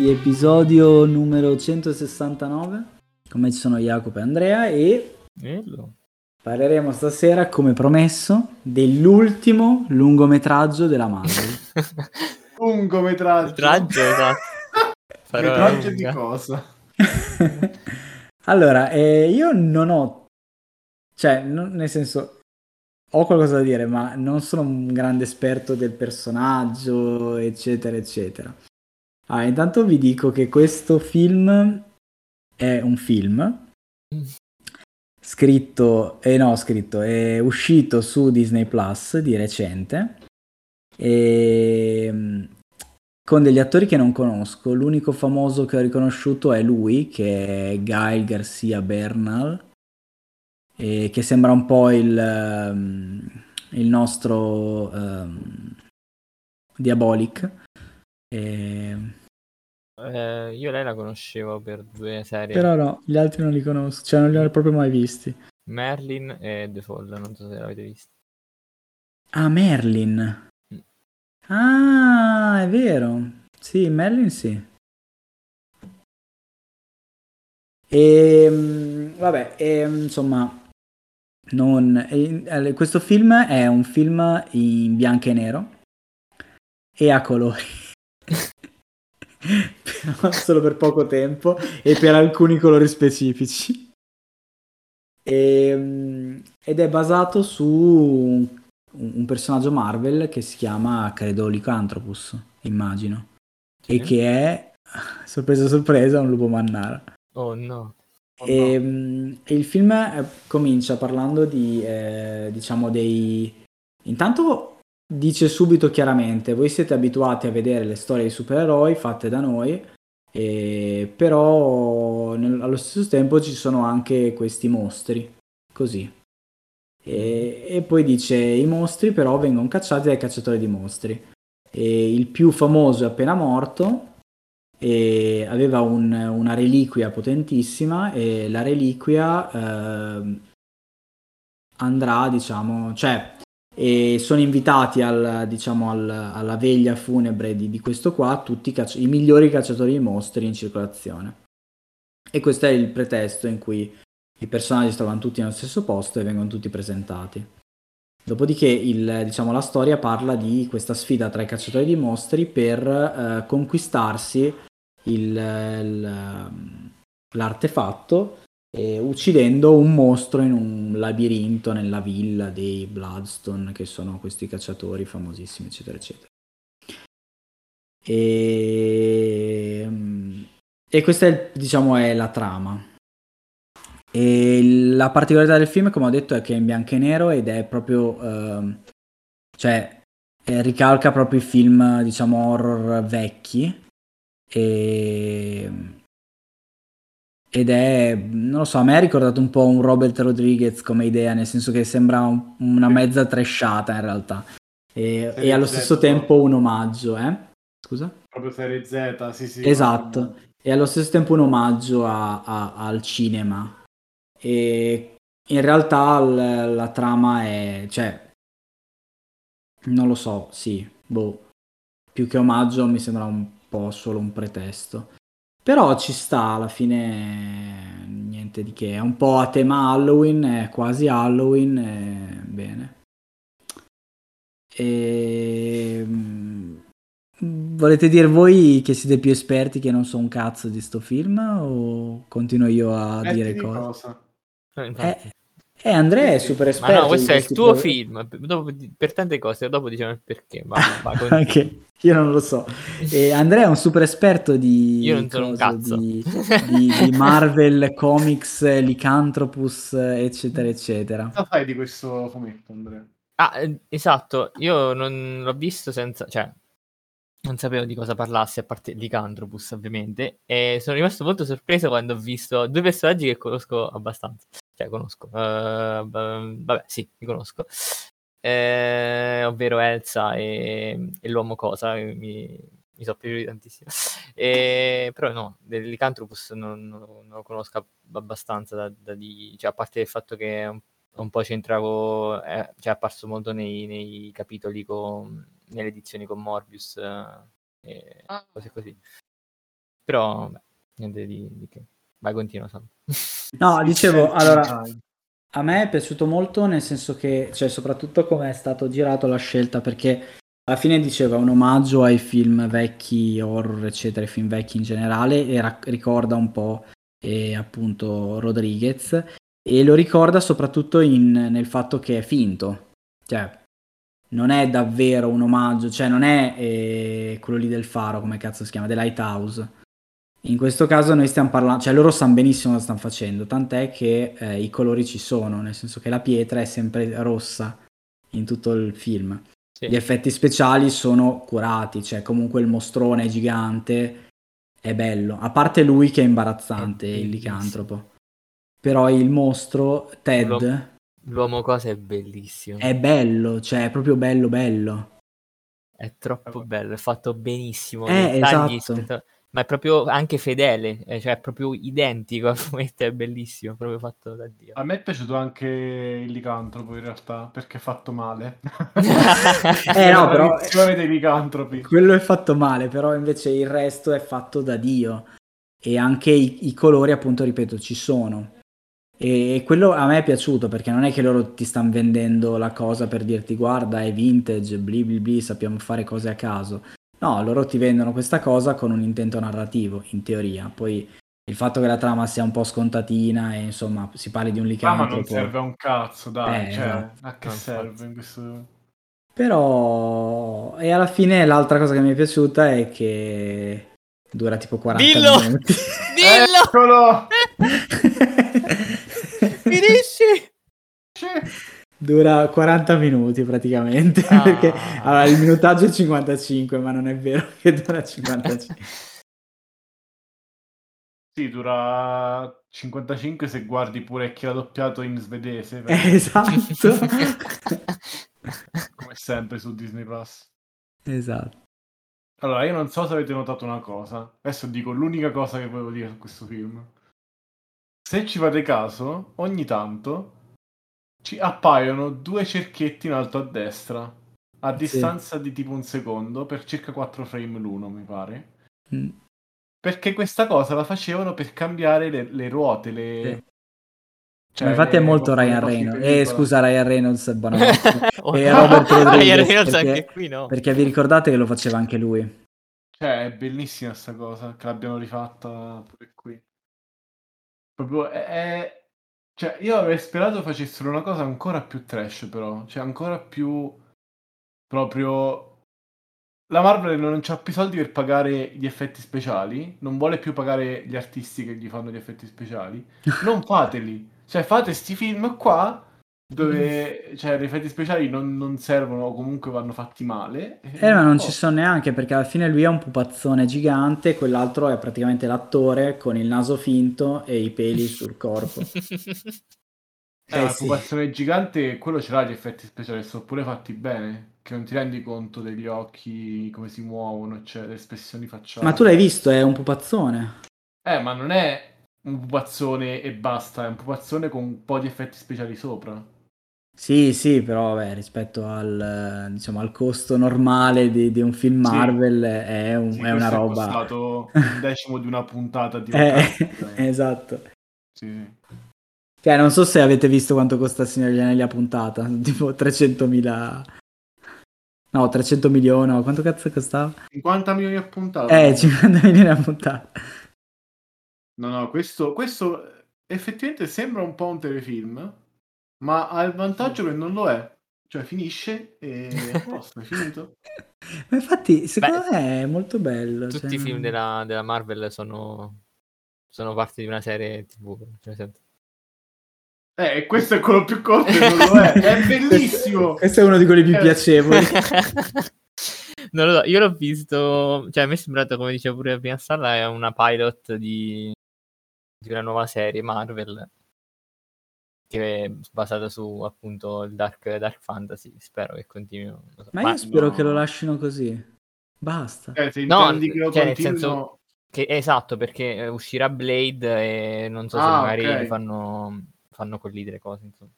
Benvenuti, episodio numero 169. Con me ci sono Jacopo e Andrea e Bello. parleremo stasera, come promesso, dell'ultimo lungometraggio della Marvel. Lungometraggio. Traggio, esatto. Metraggio di cosa? allora, eh, io non ho... Cioè, non- nel senso, ho qualcosa da dire, ma non sono un grande esperto del personaggio, eccetera, eccetera. Ah, intanto vi dico che questo film è un film scritto, eh no, scritto, è uscito su Disney Plus di recente e mm, con degli attori che non conosco. L'unico famoso che ho riconosciuto è lui, che è Gael Garcia Bernal, e che sembra un po' il, ehm, il nostro ehm, Diabolic. E- Eh, io lei la conoscevo per due serie. Però no, gli altri non li conosco, cioè non li ho proprio mai visti. Merlin e The Fall, non so se l'avete visto. Ah, Merlin. Mm. Ah, è vero. Sì, Merlin sì. E mm, vabbè, e, insomma, non, e- eh, questo film è un film in bianco e nero e a colori. Solo per poco tempo e per alcuni colori specifici. E, mm, ed è basato su un, un personaggio Marvel che si chiama, credo, Lycanthropus, immagino. Sì. E che è, sorpresa sorpresa, un lupo mannara. Oh no. Oh, E, no. il film eh, comincia parlando di, eh, diciamo, dei... Intanto dice subito chiaramente, voi siete abituati a vedere le storie di supereroi fatte da noi, e- però nel- allo stesso tempo ci sono anche questi mostri, così. E, e poi dice, i mostri però vengono cacciati dai cacciatori di mostri. E il più famoso è appena morto e aveva un- una reliquia potentissima e la reliquia ehm, andrà, diciamo, cioè e sono invitati al, diciamo, al- alla veglia funebre di, di questo qua tutti i, cacci- i migliori cacciatori di mostri in circolazione. E questo è il pretesto in cui i personaggi stavano tutti nello stesso posto e vengono tutti presentati. Dopodiché il- diciamo, la storia parla di questa sfida tra i cacciatori di mostri per eh, conquistarsi il- il- l'artefatto eh, uccidendo un mostro in un labirinto nella villa dei Bloodstone, che sono questi cacciatori famosissimi, eccetera, eccetera. E, e questa è, diciamo, è la trama. E la particolarità del film, come ho detto, è che è in bianco e nero ed è proprio, ehm, cioè, eh, ricalca proprio i film, diciamo, horror vecchi. E, ed è, non lo so, a me ha ricordato un po' un Robert Rodriguez come idea, nel senso che sembra un- una mezza trashata in realtà. E, e allo Z, stesso proprio. tempo un omaggio, eh? Scusa? Proprio serie Z, sì sì. Esatto, e allo stesso tempo un omaggio a- a- al cinema. E in realtà l- la trama è, cioè, non lo so, sì, boh, più che omaggio mi sembra un po' solo un pretesto. Però ci sta, alla fine niente di che, è un po' a tema Halloween, è quasi Halloween, e bene. E... Volete dire voi che siete più esperti che non so un cazzo di sto film o continuo io a Metti dire di cose? cosa? Eh, infatti. Eh, eh, Andrea è super Ma esperto. no, questo è il tuo pro- film. Dopo, per tante cose, dopo diciamo il perché. Ma, ma continua. Anche io non lo so. E Andrea è un super esperto di, Io non sono un cazzo. di, di- di Marvel, comics, Lycanthropus, eccetera, eccetera. Cosa fai di questo fumetto, Andrea? Ah, eh, esatto, io non l'ho visto senza, cioè, non sapevo di cosa parlassi, a parte di Cantropus, ovviamente, e sono rimasto molto sorpreso quando ho visto due personaggi che conosco abbastanza, cioè, conosco, eh, b- vabbè, sì, li conosco, eh, ovvero Elsa e, e l'uomo cosa, che mi, mi sono piaciuti tantissimo, e, però no, del Lycanthropus non, non lo- non lo conosco ab- abbastanza, da, da di- cioè, a parte il fatto che un un po' c'entravo, eh, cioè è apparso molto nei, nei capitoli con, nelle edizioni con Morbius eh, e Ah. cose così. Però, beh, niente di, di che. Vai, continua, Sam. No, dicevo, allora, a me è piaciuto molto nel senso che, cioè, soprattutto come è stato girato la scelta, perché alla fine diceva un omaggio ai film vecchi, horror, eccetera, ai film vecchi in generale, e ra- ricorda un po' eh, appunto Rodriguez, e lo ricorda soprattutto in- nel fatto che è finto, cioè non è davvero un omaggio, cioè non è eh, quello lì del faro, come cazzo si chiama, The Lighthouse. In questo caso noi stiamo parlando, cioè loro sanno benissimo cosa stanno facendo, tant'è che eh, i colori ci sono, nel senso che la pietra è sempre rossa in tutto il film. Sì. Gli effetti speciali sono curati, cioè comunque il mostrone gigante è bello, a parte lui che è imbarazzante, È il bellissimo. licantropo. Però il mostro, Ted, L'uomo- L'uomo cosa è bellissimo. è bello, cioè è proprio bello bello. È troppo bello, è fatto benissimo. Eh, esatto. spettacol- Ma è proprio anche fedele, eh, cioè è proprio identico al fumetto, è bellissimo, proprio fatto da Dio. A me è piaciuto anche il licantropo in realtà, perché è fatto male. Eh, no, però- dei licantropi. Quello è fatto male, però invece il resto è fatto da Dio. E anche i, i colori, appunto, ripeto, ci sono. E quello a me è piaciuto perché non è che loro ti stanno vendendo la cosa per dirti guarda è vintage, bli bli bli, sappiamo fare cose a caso. No, loro ti vendono questa cosa con un intento narrativo, in teoria. Poi il fatto che la trama sia un po' scontatina e insomma si parli di un Ah, ma non licantropo. serve a un cazzo, dai. Eh, cioè, esatto. a che No, serve in questo... Però, e alla fine l'altra cosa che mi è piaciuta è che dura tipo 40 Dillo! minuti. Dillo! Eccolo! Finisci! Dura 40 minuti praticamente. Ah. Perché allora, il minutaggio è 55, ma non è vero che dura 55. Sì, dura 55 se guardi pure chi l'ha doppiato in svedese, Eh, perché- esatto. come sempre su Disney Plus. esatto. Allora, io non so se avete notato una cosa. Adesso dico l'unica cosa che volevo dire su questo film. Se ci fate caso, ogni tanto ci appaiono due cerchietti in alto a destra, a distanza di tipo un secondo, per circa 4 frame l'uno, mi pare. Mm. Perché questa cosa la facevano per cambiare le, le ruote, le... Sì. cioè, Ma infatti è molto Ryan Reynolds. Eh, scusa, Ryan Reynolds, buonanotte. Oh, E no. Robert Ryan Rodriguez, Reynolds perché- anche qui no. Perché vi ricordate che lo faceva anche lui? Cioè, è bellissima sta cosa, che l'abbiamo rifatta pure qui. Proprio è... Cioè, io avrei sperato facessero una cosa ancora più trash, però. Cioè, ancora più... Proprio... La Marvel non ha più soldi per pagare gli effetti speciali, non vuole più pagare gli artisti che gli fanno gli effetti speciali. Non fateli. Cioè, fate sti film qua dove cioè, gli effetti speciali non, non servono o comunque vanno fatti male. Eh, ma non ci Oh. sono neanche perché alla fine lui è un pupazzone gigante, quell'altro è praticamente l'attore con il naso finto e i peli sul corpo. Eh, Eh, la sì. pupazione gigante, quello ce l'ha gli effetti speciali, sono pure fatti bene, che non ti rendi conto degli occhi, come si muovono, cioè le espressioni facciali. Ma tu l'hai visto, è un pupazzone. Eh, ma non è un pupazzone e basta, è un pupazzone con un po' di effetti speciali sopra. Sì, sì, però vabbè, rispetto al, diciamo, al costo normale di, di un film Sì. Marvel è, un- Sì, è una questo roba... costato un decimo di una puntata di Eh, vacanza, eh. esatto. Sì, sì. Cioè, non so se avete visto quanto costa il Signore degli Anelli a puntata, tipo 300.000... No, 300 milioni, no, quanto cazzo costava? 50 milioni a puntata. Eh, 50 milioni a puntata. No, no, questo, questo effettivamente sembra un po' un telefilm, ma ha il vantaggio che non lo è. Cioè finisce e posto, è finito. Ma infatti, secondo Beh, me è molto bello. Tutti cioè, i film della, della Marvel sono, sono parte di una serie TV. cioè, Eh, e questo è quello più corto non lo è. È bellissimo! Questo è uno di quelli più Eh. piacevoli. non lo so, io l'ho visto, cioè a me è sembrato, come diceva pure prima Salla, è una pilot di, di una nuova serie Marvel che è basata su appunto il dark, dark fantasy, spero che continui. so. Ma io spero no. che lo lasciano così. Basta. Eh, se No, che lo cioè, nel continuino- senso- Che, esatto, perché eh, uscirà Blade e non so se Ah, magari ok. fanno, fanno collidere cose, insomma.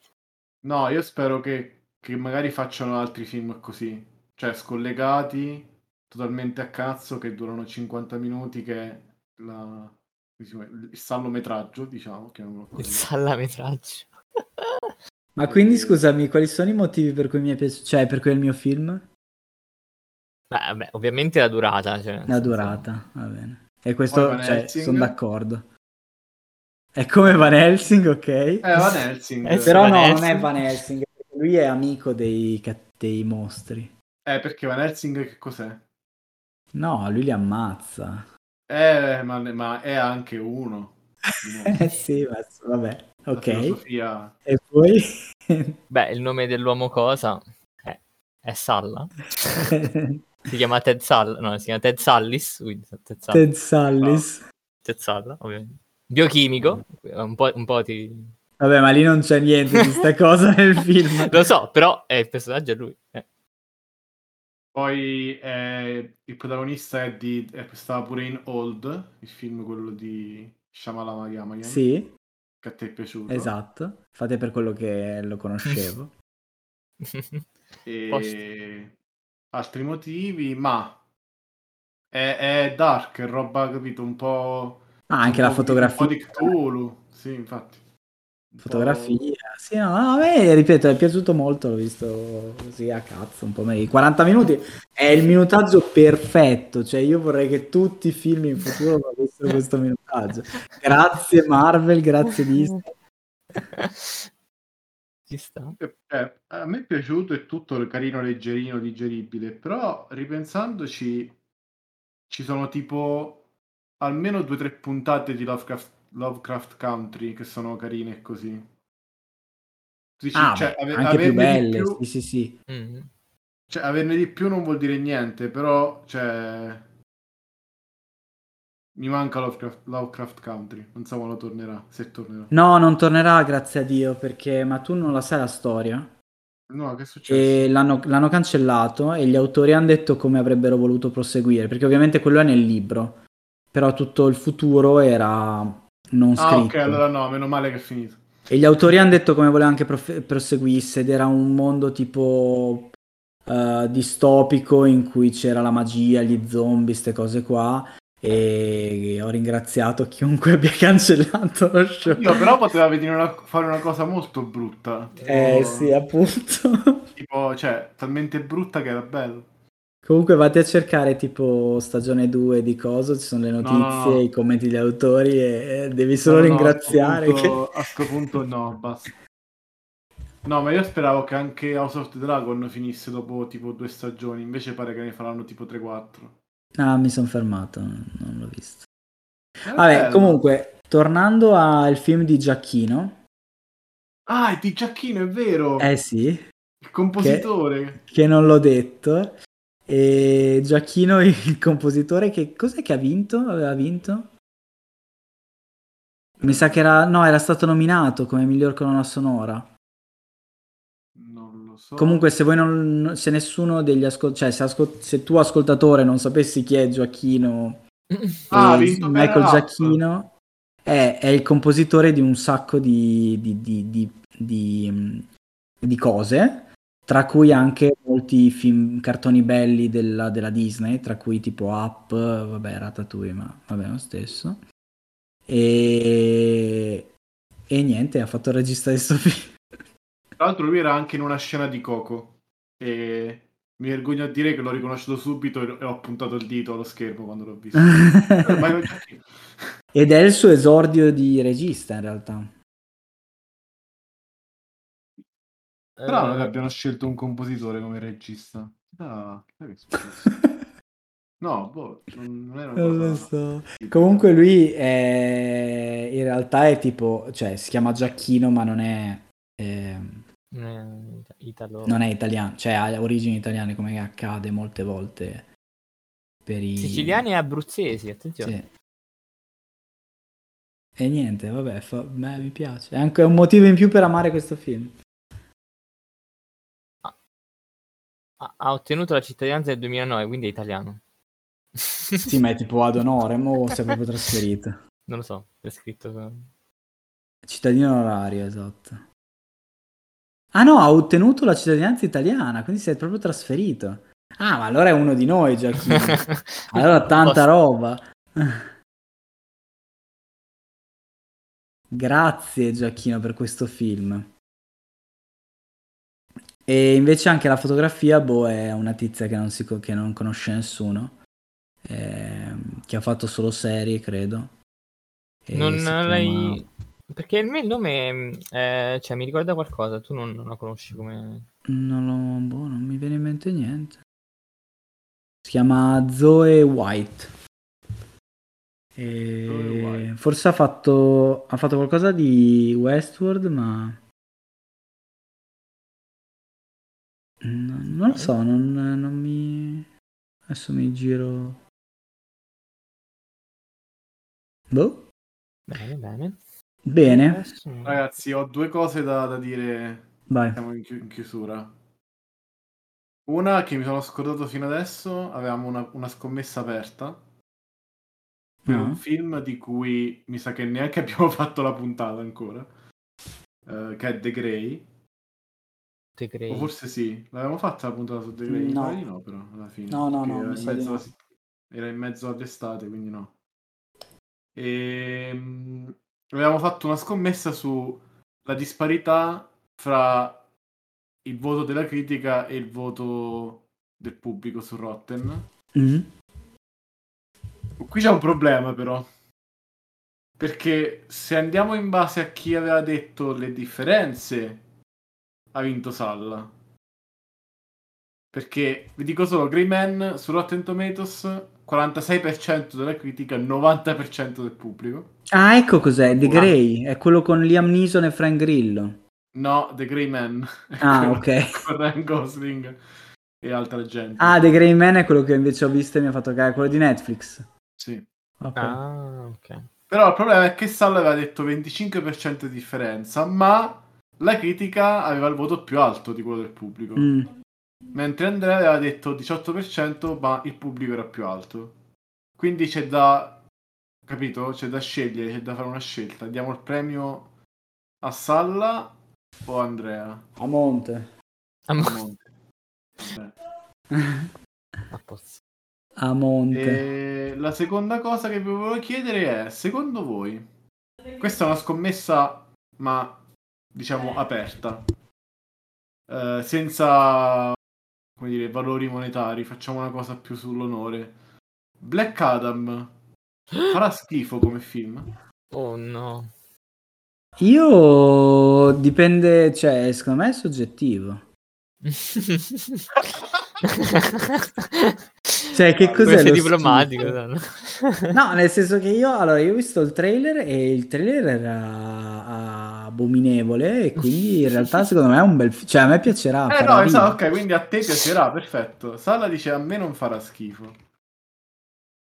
No, io spero che, che magari facciano altri film così. Cioè, scollegati, totalmente a cazzo, che durano 50 minuti, che la- si chiama? il sallometraggio, diciamo, Il così. sallametraggio. Ma quindi scusami, quali sono i motivi per cui mi è piaciuto, cioè per cui è il mio film? Beh, vabbè, ovviamente la durata. Cioè, La durata, va bene. E questo, cioè, sono d'accordo. È come Van Helsing, ok? Eh, Van Helsing. Eh, Però Van no, non Helsing. è Van Helsing, lui è amico dei, dei mostri. Eh, perché Van Helsing che cos'è? No, lui li ammazza. Eh, ma, ma è anche uno. Eh sì, ma vabbè, ok. filosofia. E poi... Beh, il nome dell'uomo cosa è, è Salla. Si chiama Ted Salla. No, si chiama Ted Sallis. quindi Ted Salla. Ted Sallis. Ted Salla, ovviamente. Biochimico. Un po', un po' ti... Vabbè, ma lì non c'è niente di sta cosa nel film. Lo so, però è il personaggio è lui. Eh. Poi eh, il protagonista è di, è- stava pure in Old, il film quello di Shyamalan Yamayan, Sì, che a te è piaciuto. esatto. Fate per quello che lo conoscevo. E Posto. altri motivi, ma è, è dark, è roba, capito, un po'... Ah, anche un la po' di- Un po' fotografia. di Cthulhu, sì, infatti. Fotografia, sì, no, no, a me, ripeto, è piaciuto molto, l'ho visto così a cazzo, un po' meglio. 40 minuti è il minutaggio perfetto, cioè io vorrei che tutti i film in futuro avessero questo minutaggio. Grazie Marvel, grazie Disney. Ci sta. Eh, eh, a me è piaciuto, è tutto carino, leggerino, digeribile, però ripensandoci ci sono tipo almeno due o tre puntate di Lovecraft, Lovecraft Country che sono carine così. Dici, Ah, cioè, ave- anche più belle, più- sì, sì, sì. Mm. cioè, averne di più non vuol dire niente, però cioè, mi manca Lovecraft, Lovecraft Country, non so quando tornerà, se tornerà. No, non tornerà, grazie a Dio, perché ma tu non la sai la storia. No, che è successo? E l'hanno, l'hanno cancellato e gli autori hanno detto come avrebbero voluto proseguire, perché ovviamente quello è nel libro, però tutto il futuro era non ah, scritto. ok, allora no, meno male che è finito. E gli autori hanno detto come volevano che profe- proseguisse ed era un mondo tipo eh, distopico in cui c'era la magia, gli zombie, queste cose qua. E ho ringraziato chiunque abbia cancellato lo show. Io però poteva venire una- fare una cosa molto brutta. Tipo, Eh sì, appunto. tipo, cioè, talmente brutta che era bello. Comunque vatti a cercare tipo stagione 2 di coso, ci sono le no, notizie, no. i commenti degli autori e, e devi solo No, no, ringraziare. A sto, punto, sto punto no, basta. No, ma io speravo che anche House of the Dragon finisse dopo tipo due stagioni, invece pare che ne faranno tipo 3-4. che... Ah, mi sono fermato, non l'ho visto. Era Vabbè, bello. comunque, tornando al film di Giacchino, Ah, è di Giacchino, è vero! eh sì, Il compositore. che non l'ho detto, e Giacchino, il compositore, che cos'è che ha vinto? Aveva vinto? Mi sa che era, no, era stato nominato come miglior colonna sonora. Non lo so. Comunque, se voi non, se nessuno degli ascoltatori, cioè se, ascol- se tu ascoltatore non sapessi chi è Giacchino, Ah, Michael Rap. Giacchino è, è il compositore di un sacco di, di- di- di cose, tra cui anche molti film, cartoni belli della, della Disney, tra cui tipo Up, vabbè, Ratatouille, ma vabbè, lo stesso. E, e niente, ha fatto il regista di sto film. Tra l'altro lui era anche in una scena di Coco e mi vergogno a dire che l'ho riconosciuto subito e ho puntato il dito allo schermo quando l'ho visto. Ed è il suo esordio di regista in realtà. Strano che Eh, abbiano scelto un compositore come regista. Ah, che è? No, boh, non, non era una Non lo cosa... so. Comunque lui è... in realtà è tipo, cioè si chiama Giacchino ma non è, eh, eh, Italo. non è italiano, cioè ha origini italiane come accade molte volte per i... Siciliani e abruzzesi, attenzione. Sì. E niente, vabbè, fa- beh, mi piace. È anche un motivo in più per amare questo film. Ha, ottenuto la cittadinanza nel 2009, quindi è italiano. sì, ma è tipo ad honorem o si è proprio trasferito? Non lo so, è scritto... Cittadino onorario, esatto. Ah no, ha ottenuto la cittadinanza italiana, quindi si è proprio trasferito. Ah, ma allora è uno di noi, Giacchino. allora tanta roba. Grazie, Giacchino, per questo film. E invece anche la fotografia, boh, è una tizia che non, si, che non conosce nessuno, eh, che ha fatto solo serie, credo. Non lei... Chiama... Perché il nome, eh, cioè, mi ricorda qualcosa, tu non, non la conosci come... Non, lo, boh, non mi viene in mente niente. Si chiama Zoe White. E... Zoe White. Forse ha fatto, ha fatto qualcosa di Westworld, ma non lo so, non, non mi... Adesso mi giro... Boh. Bene, bene. Bene. Ragazzi, ho due cose da, da dire. Vai. Siamo in, chi- in, chiusura. Una che mi sono scordato fino adesso, avevamo una, una scommessa aperta per no. un film di cui mi sa che neanche abbiamo fatto la puntata ancora, uh, che è The Grey. The Grey. O forse sì, l'avevamo fatta la puntata su The Grey? No, no però alla fine. No, no, no. Era in, mezzo, no. era in mezzo all'estate, quindi no. E ehm, avevamo fatto una scommessa sulla disparità fra il voto della critica e il voto del pubblico su Rotten. Mm-hmm. Qui c'è un problema però. Perché se andiamo in base a chi aveva detto le differenze ha vinto Salla. Perché vi dico solo, Grey Man su Rotten Tomatoes 46% della critica, 90% del pubblico. Ah, ecco cos'è, The Grey, è quello con Liam Neeson e Frank Grillo. No, The Grey Man. Ah, ok. Con Ryan Gosling e altra gente. Ah, The Grey Man è quello che invece ho visto e mi ha fatto cagare, quello di Netflix. Sì. Okay. Ah, ok. Però il problema è che Salla aveva detto 25% di differenza, ma la critica aveva il voto più alto di quello del pubblico. Mm. Mentre Andrea aveva detto 18%, ma il pubblico era più alto. Quindi c'è da. Capito? C'è da scegliere, c'è da fare una scelta. Diamo il premio a Salla o a Andrea? A Monte. A, Mo- a Monte. a, a Monte. E la seconda cosa che vi volevo chiedere è: secondo voi, questa è una scommessa, ma diciamo aperta, eh, senza come dire, valori monetari, facciamo una cosa più sull'onore. Black Adam farà schifo come film? Oh no. Io dipende, cioè, secondo me è soggettivo. cioè, che cos'è? Sei diplomatico. no, nel senso che io, allora, io ho visto il trailer e il trailer era abominevole e quindi in realtà secondo me è un bel film. Cioè, a me piacerà. Eh no, esatto, ok, quindi a te piacerà, perfetto. Sala dice a me non farà schifo.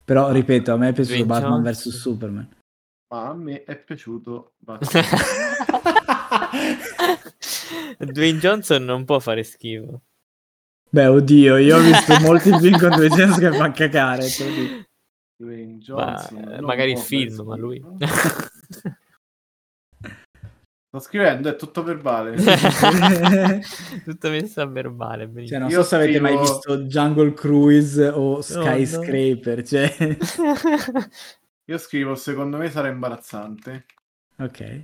Però, ripeto, a me è piaciuto Batman vs Superman. Ma a me è piaciuto Batman. Dwayne Johnson non può fare schifo. Beh, oddio, io ho visto molti film con Dwayne Johnson che fa cagare. Dwayne Johnson. Ma, magari il film, ma lui. Sto scrivendo, è tutto verbale. tutto messo a verbale. Cioè, non Io so se avete mai visto Jungle Cruise o Skyscraper. No, no. Cioè... Io scrivo, secondo me sarà imbarazzante. Ok.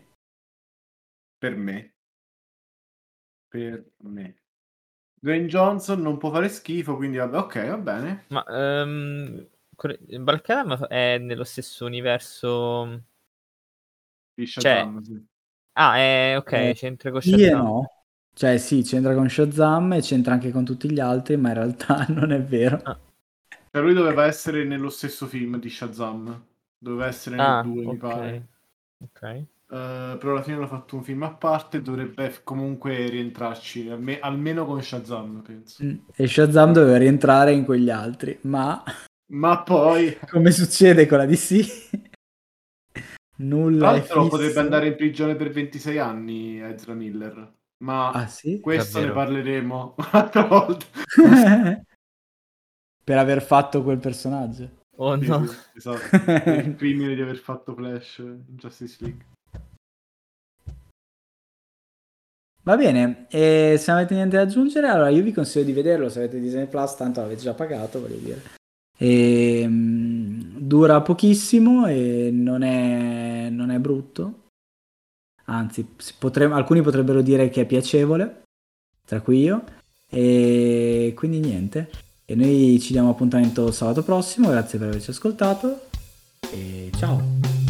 Per me. Per me. Dwayne Johnson non può fare schifo, quindi vabbè, ok, va bene. Ma um, Black Adam è nello stesso universo... Di Shazam, cioè... sì. Ah, è, ok, eh, c'entra con Shazam. no. Cioè sì, c'entra con Shazam e c'entra anche con tutti gli altri, ma in realtà non è vero. Ah. Cioè lui doveva essere nello stesso film di Shazam. Doveva essere nel ah, 2, okay. mi pare. Ok. Uh, però alla fine hanno fatto un film a parte dovrebbe comunque rientrarci alme- almeno con Shazam penso mm, e Shazam doveva rientrare in quegli altri ma ma poi come succede con la DC nulla tra l'altro potrebbe andare in prigione per 26 anni Ezra Miller ma ah, sì? questo Davvero? ne parleremo un'altra volta per aver fatto quel personaggio Oh no. Esatto. il crimine di aver fatto Flash in Justice League. Va bene, e se non avete niente da aggiungere, allora io vi consiglio di vederlo se avete Disney Plus, tanto l'avete già pagato, voglio dire. E, um, dura pochissimo e non è, non è brutto. anzi potre- alcuni potrebbero dire che è piacevole, tra cui io, e quindi niente. E noi ci diamo appuntamento sabato prossimo, grazie per averci ascoltato e ciao!